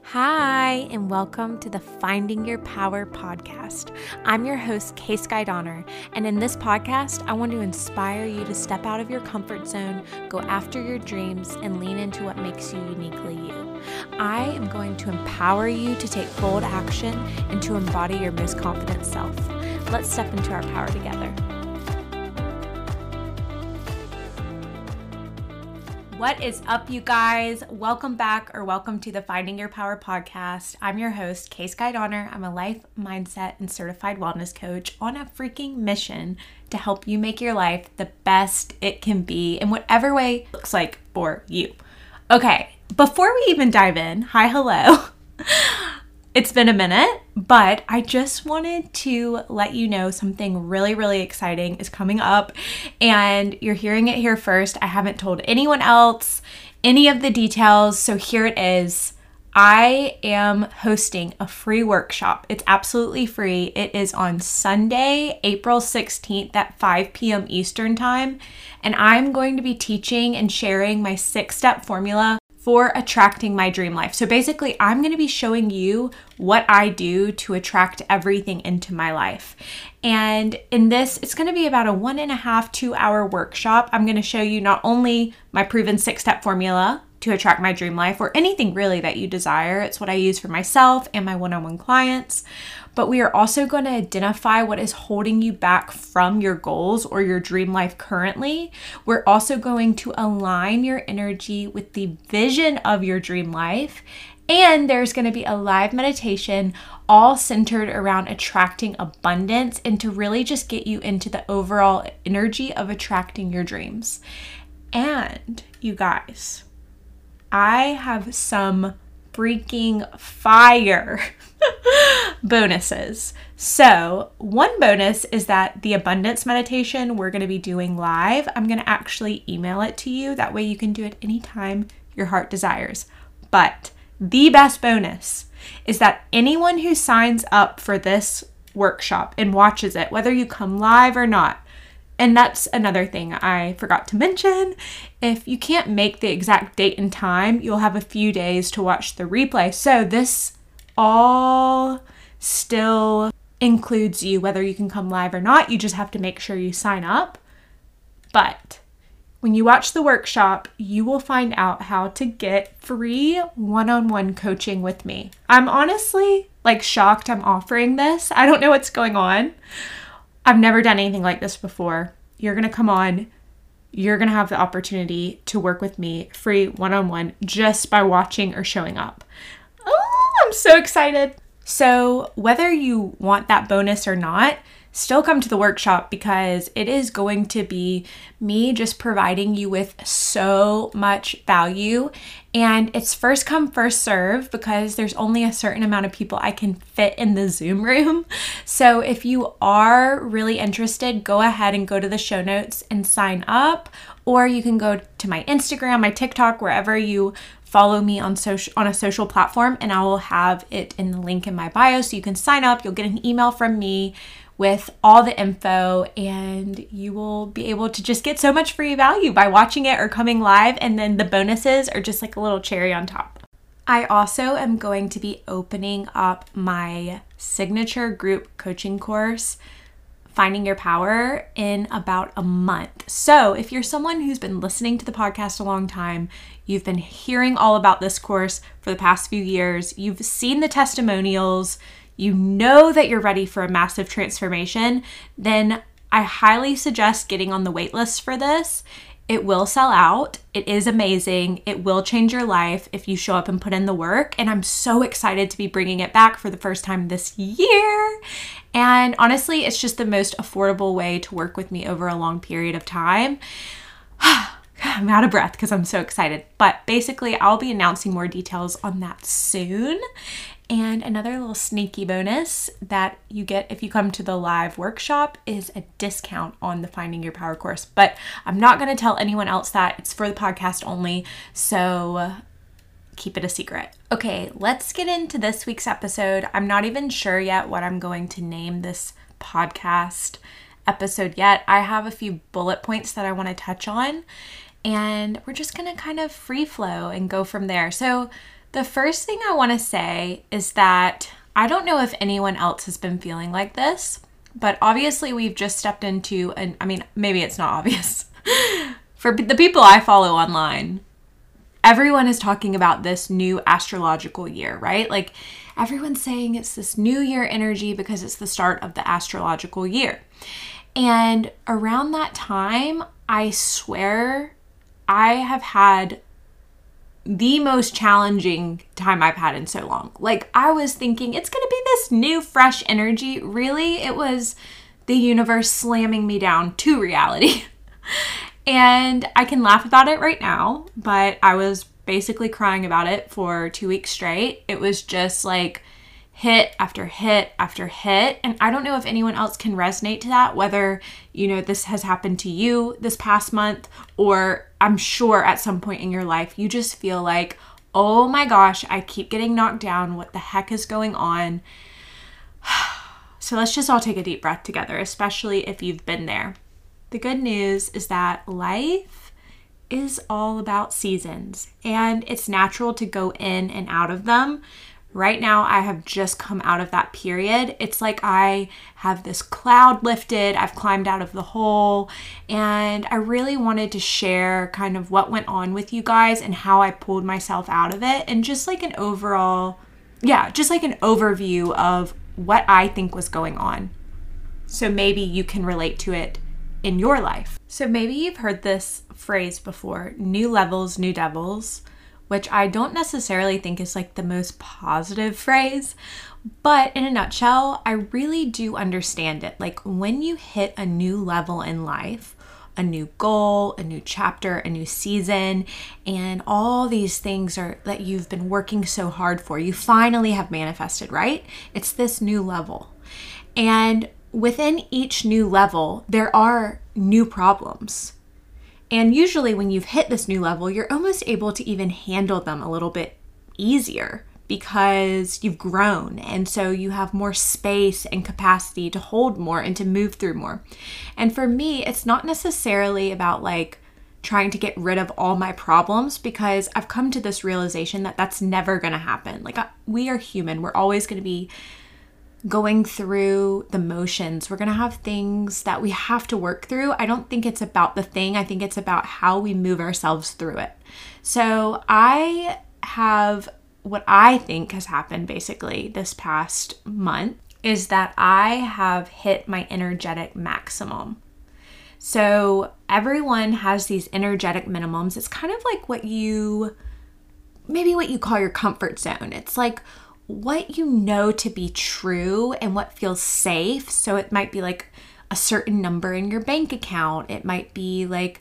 Hi, and welcome to the Finding Your Power podcast. I'm your host, K-Sky Donner, and in this podcast, I want to inspire you to step out of your comfort zone, go after your dreams, and lean into what makes you uniquely you. I am going to empower you to take bold action and to embody your most confident self. Let's step into our power together. What is up, you guys? Welcome back or welcome to the Finding Your Power podcast. I'm your host, K-Sky Donner. I'm a life, mindset, and certified wellness coach on a freaking mission to help you make your life the best it can be in whatever way looks like for you. Okay, before we even dive in, hi, hello. It's been a minute, but I just wanted to let you know something really, really exciting is coming up, and you're hearing it here first. I haven't told anyone else any of the details, so here it is. I am hosting a free workshop. It's absolutely free. It is on Sunday, April 16th at 5 p.m. Eastern Time, and I'm going to be teaching and sharing my six step formula for attracting my dream life. So basically, I'm going to be showing you what I do to attract everything into my life. And in this, it's going to be about a one and a half, two hour workshop. I'm going to show you not only my proven six step formula to attract my dream life or anything really that you desire. It's what I use for myself and my one on one clients but we are also going to identify what is holding you back from your goals or your dream life currently. We're also going to align your energy with the vision of your dream life. And there's going to be a live meditation all centered around attracting abundance and to really just get you into the overall energy of attracting your dreams. And you guys, I have some freaking fire bonuses. So, one bonus is that the abundance meditation we're going to be doing live, I'm going to actually email it to you. That way you can do it anytime your heart desires. But the best bonus is that anyone who signs up for this workshop and watches it, whether you come live or not, and that's another thing I forgot to mention. If you can't make the exact date and time, you'll have a few days to watch the replay. So, this all still includes you, whether you can come live or not. You just have to make sure you sign up. But when you watch the workshop, you will find out how to get free one on one coaching with me. I'm honestly like shocked I'm offering this. I don't know what's going on. I've never done anything like this before. You're going to come on, you're going to have the opportunity to work with me free one on one just by watching or showing up. Oh, I'm so excited. So, whether you want that bonus or not, still come to the workshop because it is going to be me just providing you with so much value. And it's first come, first serve because there's only a certain amount of people I can fit in the Zoom room. So if you are really interested, go ahead and go to the show notes and sign up. Or you can go to my Instagram, my TikTok, wherever you follow me on social on a social platform and I will have it in the link in my bio so you can sign up. You'll get an email from me with all the info and you will be able to just get so much free value by watching it or coming live and then the bonuses are just like a little cherry on top. I also am going to be opening up my signature group coaching course Finding Your Power in about a month. So, if you're someone who's been listening to the podcast a long time, you've been hearing all about this course for the past few years, you've seen the testimonials, you know that you're ready for a massive transformation, then I highly suggest getting on the waitlist for this. It will sell out. It is amazing. It will change your life if you show up and put in the work. And I'm so excited to be bringing it back for the first time this year. And honestly, it's just the most affordable way to work with me over a long period of time. I'm out of breath because I'm so excited. But basically, I'll be announcing more details on that soon. And another little sneaky bonus that you get if you come to the live workshop is a discount on the Finding Your Power course. But I'm not going to tell anyone else that. It's for the podcast only. So keep it a secret. Okay, let's get into this week's episode. I'm not even sure yet what I'm going to name this podcast episode yet. I have a few bullet points that I want to touch on, and we're just going to kind of free flow and go from there. So, The first thing I want to say is that I don't know if anyone else has been feeling like this, but obviously we've just stepped into an I mean, maybe it's not obvious. For the people I follow online, everyone is talking about this new astrological year, right? Like everyone's saying it's this new year energy because it's the start of the astrological year. And around that time, I swear I have had the most challenging time I've had in so long. Like, I was thinking it's gonna be this new, fresh energy. Really, it was the universe slamming me down to reality. and I can laugh about it right now, but I was basically crying about it for two weeks straight. It was just like hit after hit after hit. And I don't know if anyone else can resonate to that, whether, you know, this has happened to you this past month, or I'm sure at some point in your life, you just feel like, oh my gosh, I keep getting knocked down. What the heck is going on? So let's just all take a deep breath together, especially if you've been there. The good news is that life is all about seasons and it's natural to go in and out of them. Right now, I have just come out of that period. It's like I have this cloud lifted, I've climbed out of the hole, and I really wanted to share kind of what went on with you guys and how I pulled myself out of it, and just like an overall, yeah, just like an overview of what I think was going on. So maybe you can relate to it in your life. So maybe you've heard this phrase before new levels, new devils which I don't necessarily think is like the most positive phrase. But in a nutshell, I really do understand it. Like when you hit a new level in life, a new goal, a new chapter, a new season, and all these things are that you've been working so hard for. You finally have manifested, right? It's this new level. And within each new level, there are new problems. And usually, when you've hit this new level, you're almost able to even handle them a little bit easier because you've grown. And so you have more space and capacity to hold more and to move through more. And for me, it's not necessarily about like, trying to get rid of all my problems because I've come to this realization that that's never going to happen. Like, we are human. We're always going to be going through the motions. We're going to have things that we have to work through. I don't think it's about the thing, I think it's about how we move ourselves through it. So I have what I think has happened basically this past month is that I have hit my energetic maximum. So everyone has these energetic minimums. It's kind of like what you maybe what you call your comfort zone. It's like what you know to be true and what feels safe. So it might be like a certain number in your bank account, it might be like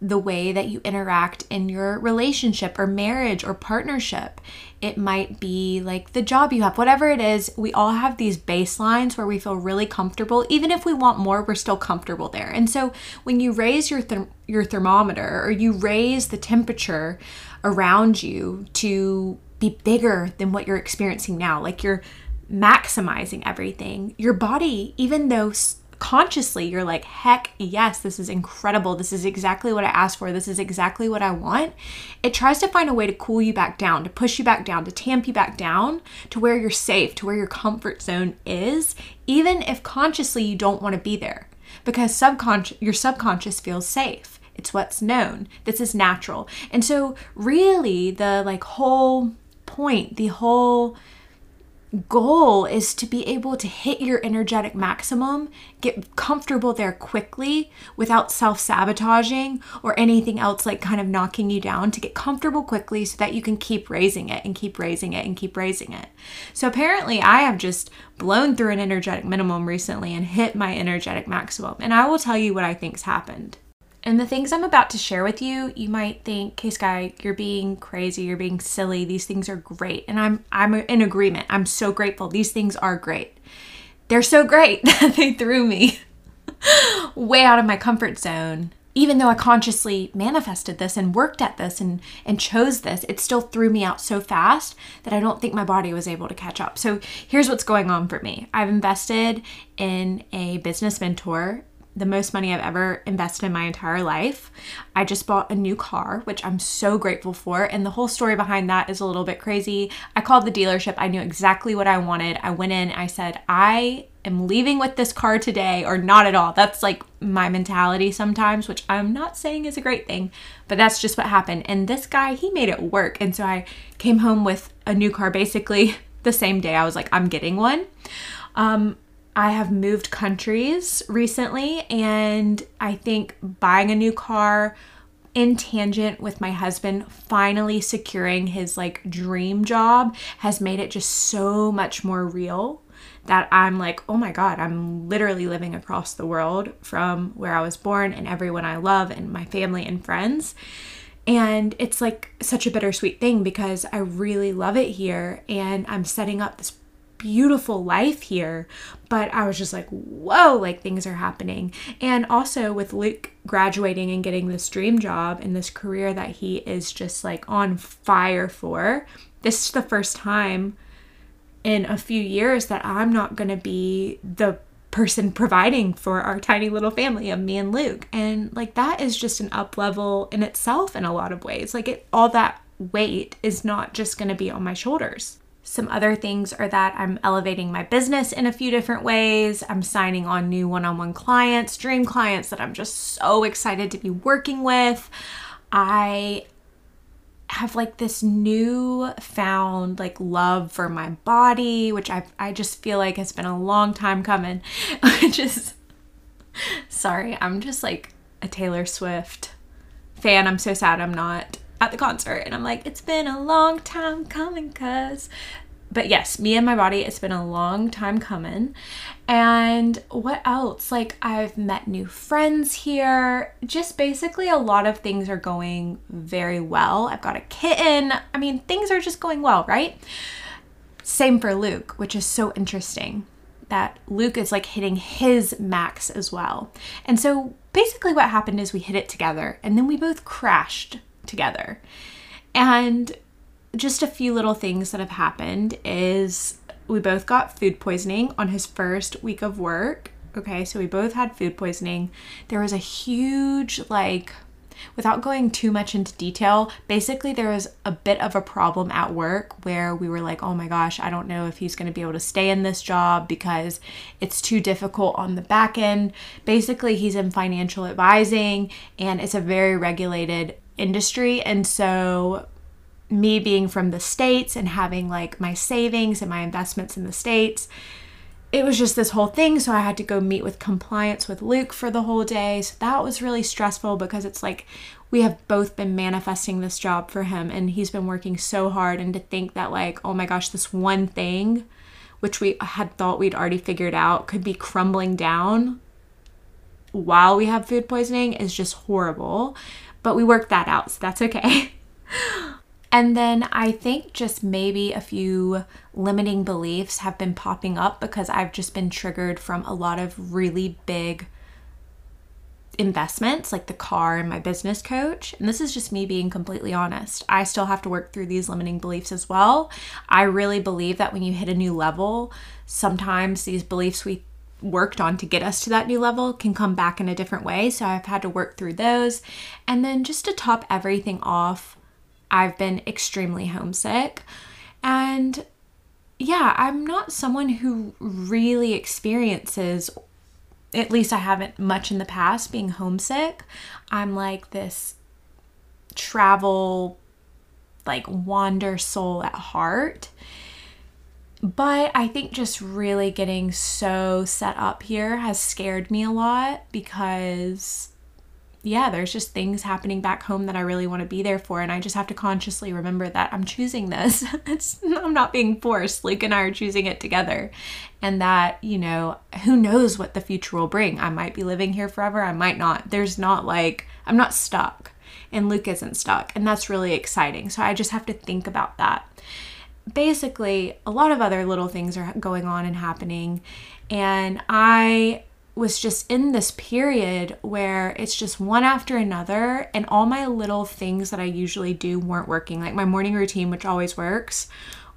the way that you interact in your relationship or marriage or partnership. It might be like the job you have, whatever it is. We all have these baselines where we feel really comfortable. Even if we want more, we're still comfortable there. And so when you raise your your thermometer or you raise the temperature around you to be bigger than what you're experiencing now. Like you're maximizing everything. Your body, even though consciously you're like, heck yes, this is incredible. This is exactly what I asked for. This is exactly what I want. It tries to find a way to cool you back down, to push you back down, to tamp you back down to where you're safe, to where your comfort zone is, even if consciously you don't want to be there because subconscious your subconscious feels safe. It's what's known. This is natural. And so really the like whole point, the whole goal is to be able to hit your energetic maximum, get comfortable there quickly without self sabotaging or anything else like kind of knocking you down, to get comfortable quickly so that you can keep raising it and keep raising it and keep raising it. So apparently, I have just blown through an energetic minimum recently and hit my energetic maximum. And I will tell you what I think's happened. And the things I'm about to share with you, you might think, "Okay, Sky, you're being crazy, you're being silly. These things are great." And I'm I'm in agreement. I'm so grateful. These things are great. They're so great that they threw me way out of my comfort zone. Even though I consciously manifested this and worked at this and and chose this, it still threw me out so fast that I don't think my body was able to catch up. So, here's what's going on for me. I've invested in a business mentor the most money I've ever invested in my entire life. I just bought a new car, which I'm so grateful for. And the whole story behind that is a little bit crazy. I called the dealership. I knew exactly what I wanted. I went in, I said, I am leaving with this car today or not at all. That's like my mentality sometimes, which I'm not saying is a great thing, but that's just what happened. And this guy, he made it work. And so I came home with a new car basically the same day. I was like, I'm getting one. Um, I have moved countries recently, and I think buying a new car in tangent with my husband finally securing his like dream job has made it just so much more real that I'm like, oh my God, I'm literally living across the world from where I was born and everyone I love and my family and friends. And it's like such a bittersweet thing because I really love it here and I'm setting up this beautiful life here. But I was just like, whoa, like things are happening. And also with Luke graduating and getting this dream job and this career that he is just like on fire for, this is the first time in a few years that I'm not going to be the person providing for our tiny little family of me and Luke. And like that is just an up level in itself in a lot of ways. Like it all that weight is not just going to be on my shoulders. Some other things are that I'm elevating my business in a few different ways. I'm signing on new one on one clients, dream clients that I'm just so excited to be working with. I have like this new found like love for my body, which I I just feel like has been a long time coming. I just sorry, I'm just like a Taylor Swift fan. I'm so sad I'm not at the concert and I'm like, it's been a long time coming, cuz. But yes, me and my body, it's been a long time coming. And what else? Like, I've met new friends here. Just basically, a lot of things are going very well. I've got a kitten. I mean, things are just going well, right? Same for Luke, which is so interesting that Luke is like hitting his max as well. And so basically, what happened is we hit it together and then we both crashed together. And just a few little things that have happened is we both got food poisoning on his first week of work. Okay, so we both had food poisoning. There was a huge, like, without going too much into detail, basically there was a bit of a problem at work where we were like, oh my gosh, I don't know if he's going to be able to stay in this job because it's too difficult on the back end. Basically, he's in financial advising and it's a very regulated industry. And so, me being from the States and having like my savings and my investments in the States, it was just this whole thing. So, I had to go meet with compliance with Luke for the whole day. So, that was really stressful because it's like we have both been manifesting this job for him and he's been working so hard. And to think that, like, oh my gosh, this one thing, which we had thought we'd already figured out, could be crumbling down while we have food poisoning is just horrible. But we worked that out, so that's okay. and then I think just maybe a few limiting beliefs have been popping up because I've just been triggered from a lot of really big investments like the car and my business coach. And this is just me being completely honest. I still have to work through these limiting beliefs as well. I really believe that when you hit a new level, sometimes these beliefs we worked on to get us to that new level can come back in a different way. So I've had to work through those. And then just to top everything off, I've been extremely homesick. And yeah, I'm not someone who really experiences, at least I haven't much in the past, being homesick. I'm like this travel, like wander soul at heart. But I think just really getting so set up here has scared me a lot because, yeah, there's just things happening back home that I really want to be there for. And I just have to consciously remember that I'm choosing this. it's, I'm not being forced. Luke and I are choosing it together. And that, you know, who knows what the future will bring. I might be living here forever. I might not. There's not like, I'm not stuck. And Luke isn't stuck. And that's really exciting. So I just have to think about that basically, a lot of other little things are going on and happening. And I was just in this period where it's just one after another, and all my little things that I usually do weren't working. Like my morning routine, which always works,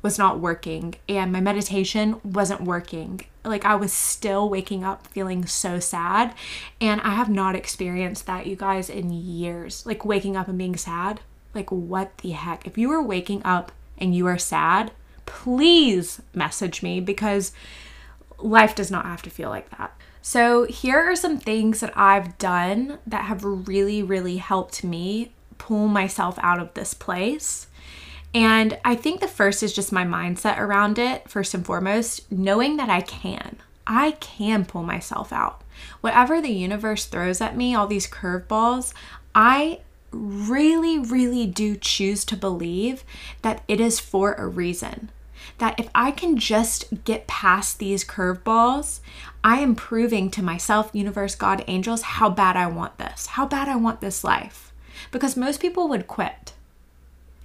was not working, and my meditation wasn't working. like I was still waking up feeling so sad. And I have not experienced that, you guys, in years. Like waking up and being sad. Like, what the heck? If you were waking up and you are sad, please message me because life does not have to feel like that. So, here are some things that I've done that have really, really helped me pull myself out of this place. And I think the first is just my mindset around it, first and foremost, knowing that I can. I can pull myself out. Whatever the universe throws at me, all these curveballs, I really, really do choose to believe that it is for a reason. That if I can just get past these curveballs, I am proving to myself, universe, God, angels, how bad I want this, how bad I want this life. Because most people would quit.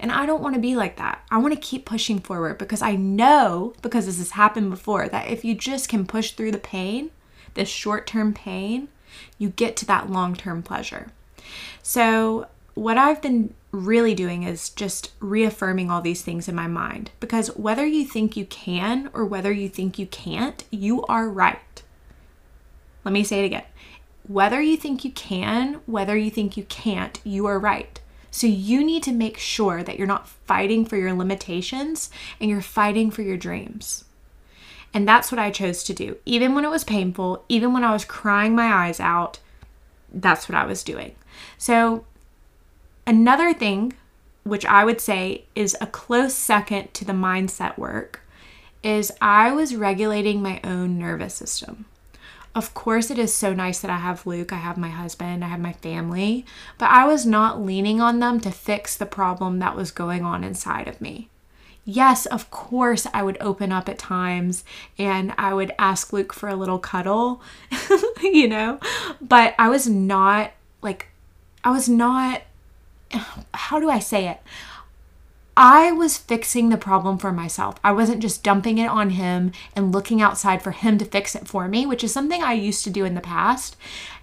And I don't want to be like that. I want to keep pushing forward because I know, because this has happened before, that if you just can push through the pain, this short term pain, you get to that long term pleasure. So, what I've been really doing is just reaffirming all these things in my mind because whether you think you can or whether you think you can't, you are right. Let me say it again. Whether you think you can, whether you think you can't, you are right. So you need to make sure that you're not fighting for your limitations and you're fighting for your dreams. And that's what I chose to do. Even when it was painful, even when I was crying my eyes out, that's what I was doing. So, another thing, which I would say is a close second to the mindset work, is I was regulating my own nervous system. Of course, it is so nice that I have Luke, I have my husband, I have my family, but I was not leaning on them to fix the problem that was going on inside of me. Yes, of course, I would open up at times and I would ask Luke for a little cuddle, you know, but I was not like, I was not, how do I say it? I was fixing the problem for myself. I wasn't just dumping it on him and looking outside for him to fix it for me, which is something I used to do in the past.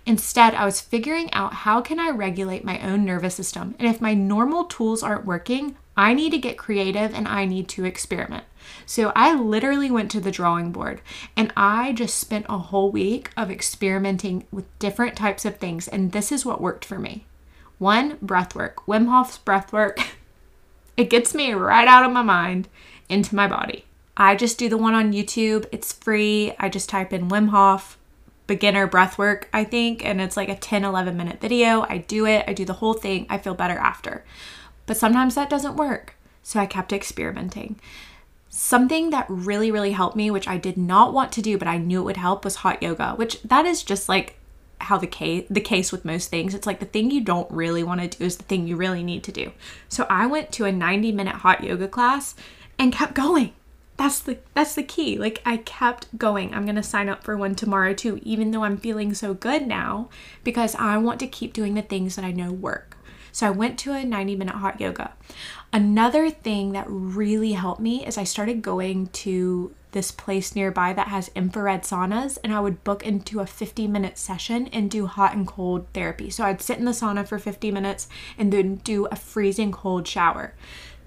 Instead, I was figuring out how can I regulate my own nervous system? And if my normal tools aren't working, I need to get creative and I need to experiment. So I literally went to the drawing board and I just spent a whole week of experimenting with different types of things and this is what worked for me. One, breath work. Wim Hof's breath work It gets me right out of my mind into my body. I just do the one on YouTube. It's free. I just type in Wim Hof beginner breath work, I think, and it's like a 10 11 minute video. I do it, I do the whole thing. I feel better after. But sometimes that doesn't work. So I kept experimenting. Something that really, really helped me, which I did not want to do, but I knew it would help, was hot yoga, which that is just like how the case the case with most things. It's like the thing you don't really want to do is the thing you really need to do. So i went to a 90 minute hot yoga class and kept going. That's the that's the key. Like i kept going. I'm to sign up for one tomorrow too even though i'm feeling so good now because i want to keep doing the things that i know work so i went to a 90 minute hot yoga another thing that really helped me is i started going to this place nearby that has infrared saunas and I would book into a 50 minute session and do hot and cold therapy. So I'd sit in the sauna for 50 minutes and then do a freezing cold shower.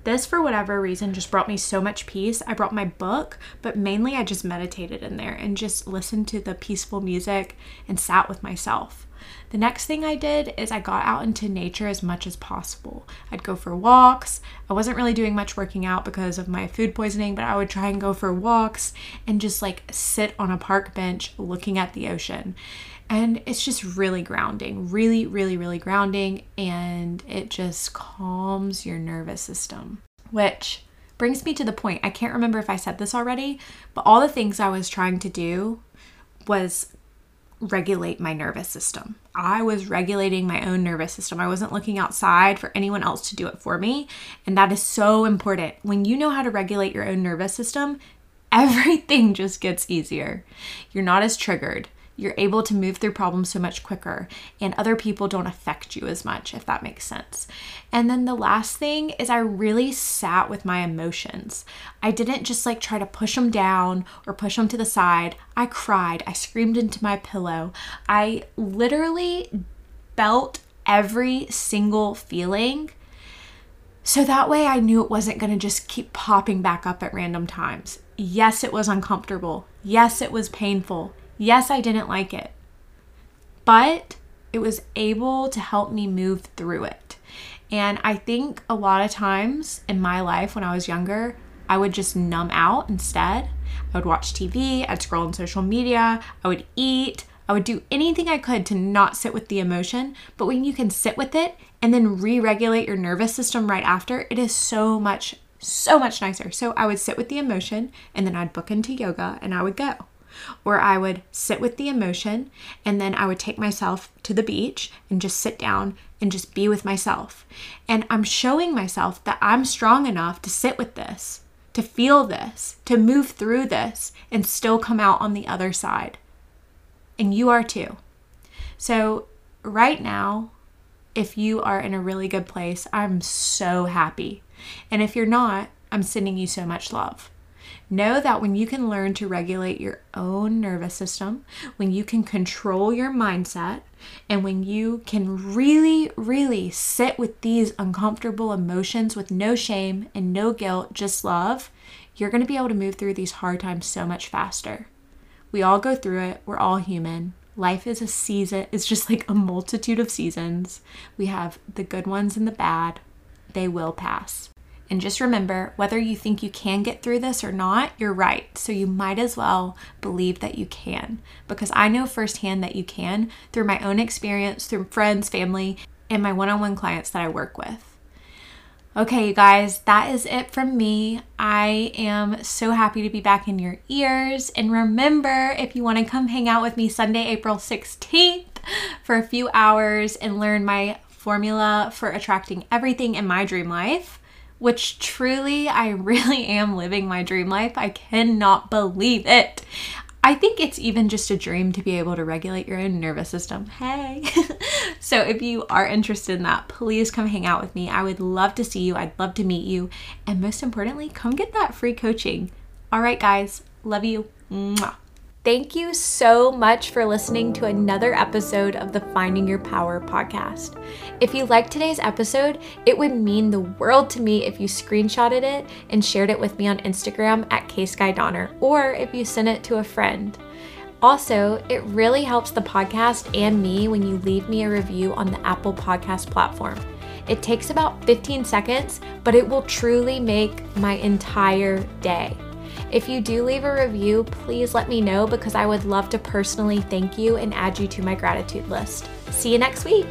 This, for whatever reason, just brought me so much peace. I brought my book, but mainly I just meditated in there and just listened to the peaceful music and sat with myself. The next thing I did is I got out into nature as much as possible. I'd go for walks. I wasn't really doing much working out because of my food poisoning, but I would try and go for walks and just like sit on a park bench looking at the ocean. And it's just really grounding, really, really, really grounding. And it just calms your nervous system, which brings me to the point. I can't remember if I said this already, but all the things I was trying to do was regulate my nervous system. I was regulating my own nervous system. I wasn't looking outside for anyone else to do it for me. And that is so important. When you know how to regulate your own nervous system, everything just gets easier. You're not as triggered you're able to move through problems so much quicker and other people don't affect you as much if that makes sense. And then the last thing is I really sat with my emotions. I didn't just like try to push them down or push them to the side. I cried, I screamed into my pillow. I literally felt every single feeling So that way I knew it wasn't going to just keep popping back up at random times. Yes, it was uncomfortable. Yes, it was painful. Yes, I didn't like it. But it was able to help me move through it. And I think a lot of times in my life when I was younger, I would just numb out instead. I would watch TV, I'd scroll on social media, I would eat, I would do anything I could to not sit with the emotion. But when you can sit with it and then re regulate your nervous system right after, it is so much, so much nicer. So I would sit with the emotion and then I'd book into yoga and I would go. Or I would sit with the emotion and then I would take myself to the beach and just sit down and just be with myself. And I'm showing myself that I'm strong enough to sit with this, to feel this, to move through this, and still come out on the other side. And you are too. So, right now, if you are in a really good place, I'm so happy. And if you're not, I'm sending you so much love. Know that when you can learn to regulate your own nervous system, when you can control your mindset, and when you can really, really sit with these uncomfortable emotions with no shame and no guilt, just love, you're going to be able to move through these hard times so much faster. We all go through it, we're all human. Life is a season, it's just like a multitude of seasons. We have the good ones and the bad, they will pass. And just remember whether you think you can get through this or not, you're right. So you might as well believe that you can because I know firsthand that you can through my own experience, through friends, family, and my one on one clients that I work with. Okay, you guys, that is it from me. I am so happy to be back in your ears. And remember, if you want to come hang out with me Sunday, April 16th for a few hours and learn my formula for attracting everything in my dream life, which truly I really am living my dream life. I cannot believe it. I think it's even just a dream to be able to regulate your own nervous system. Hey. so if you are interested in that, please come hang out with me. I would love to see you. I'd love to meet you. And most importantly, come get that free coaching. All right, guys. Love you. Mwah. Thank you so much for listening to another episode of the Finding Your Power podcast. If you liked today's episode, it would mean the world to me if you screenshotted it and shared it with me on Instagram at KSkyDonner, or if you sent it to a friend. Also, it really helps the podcast and me when you leave me a review on the Apple Podcast platform. It takes about 15 seconds, but it will truly make my entire day. If you do leave a review, please let me know because I would love to personally thank you and add you to my gratitude list. See you next week.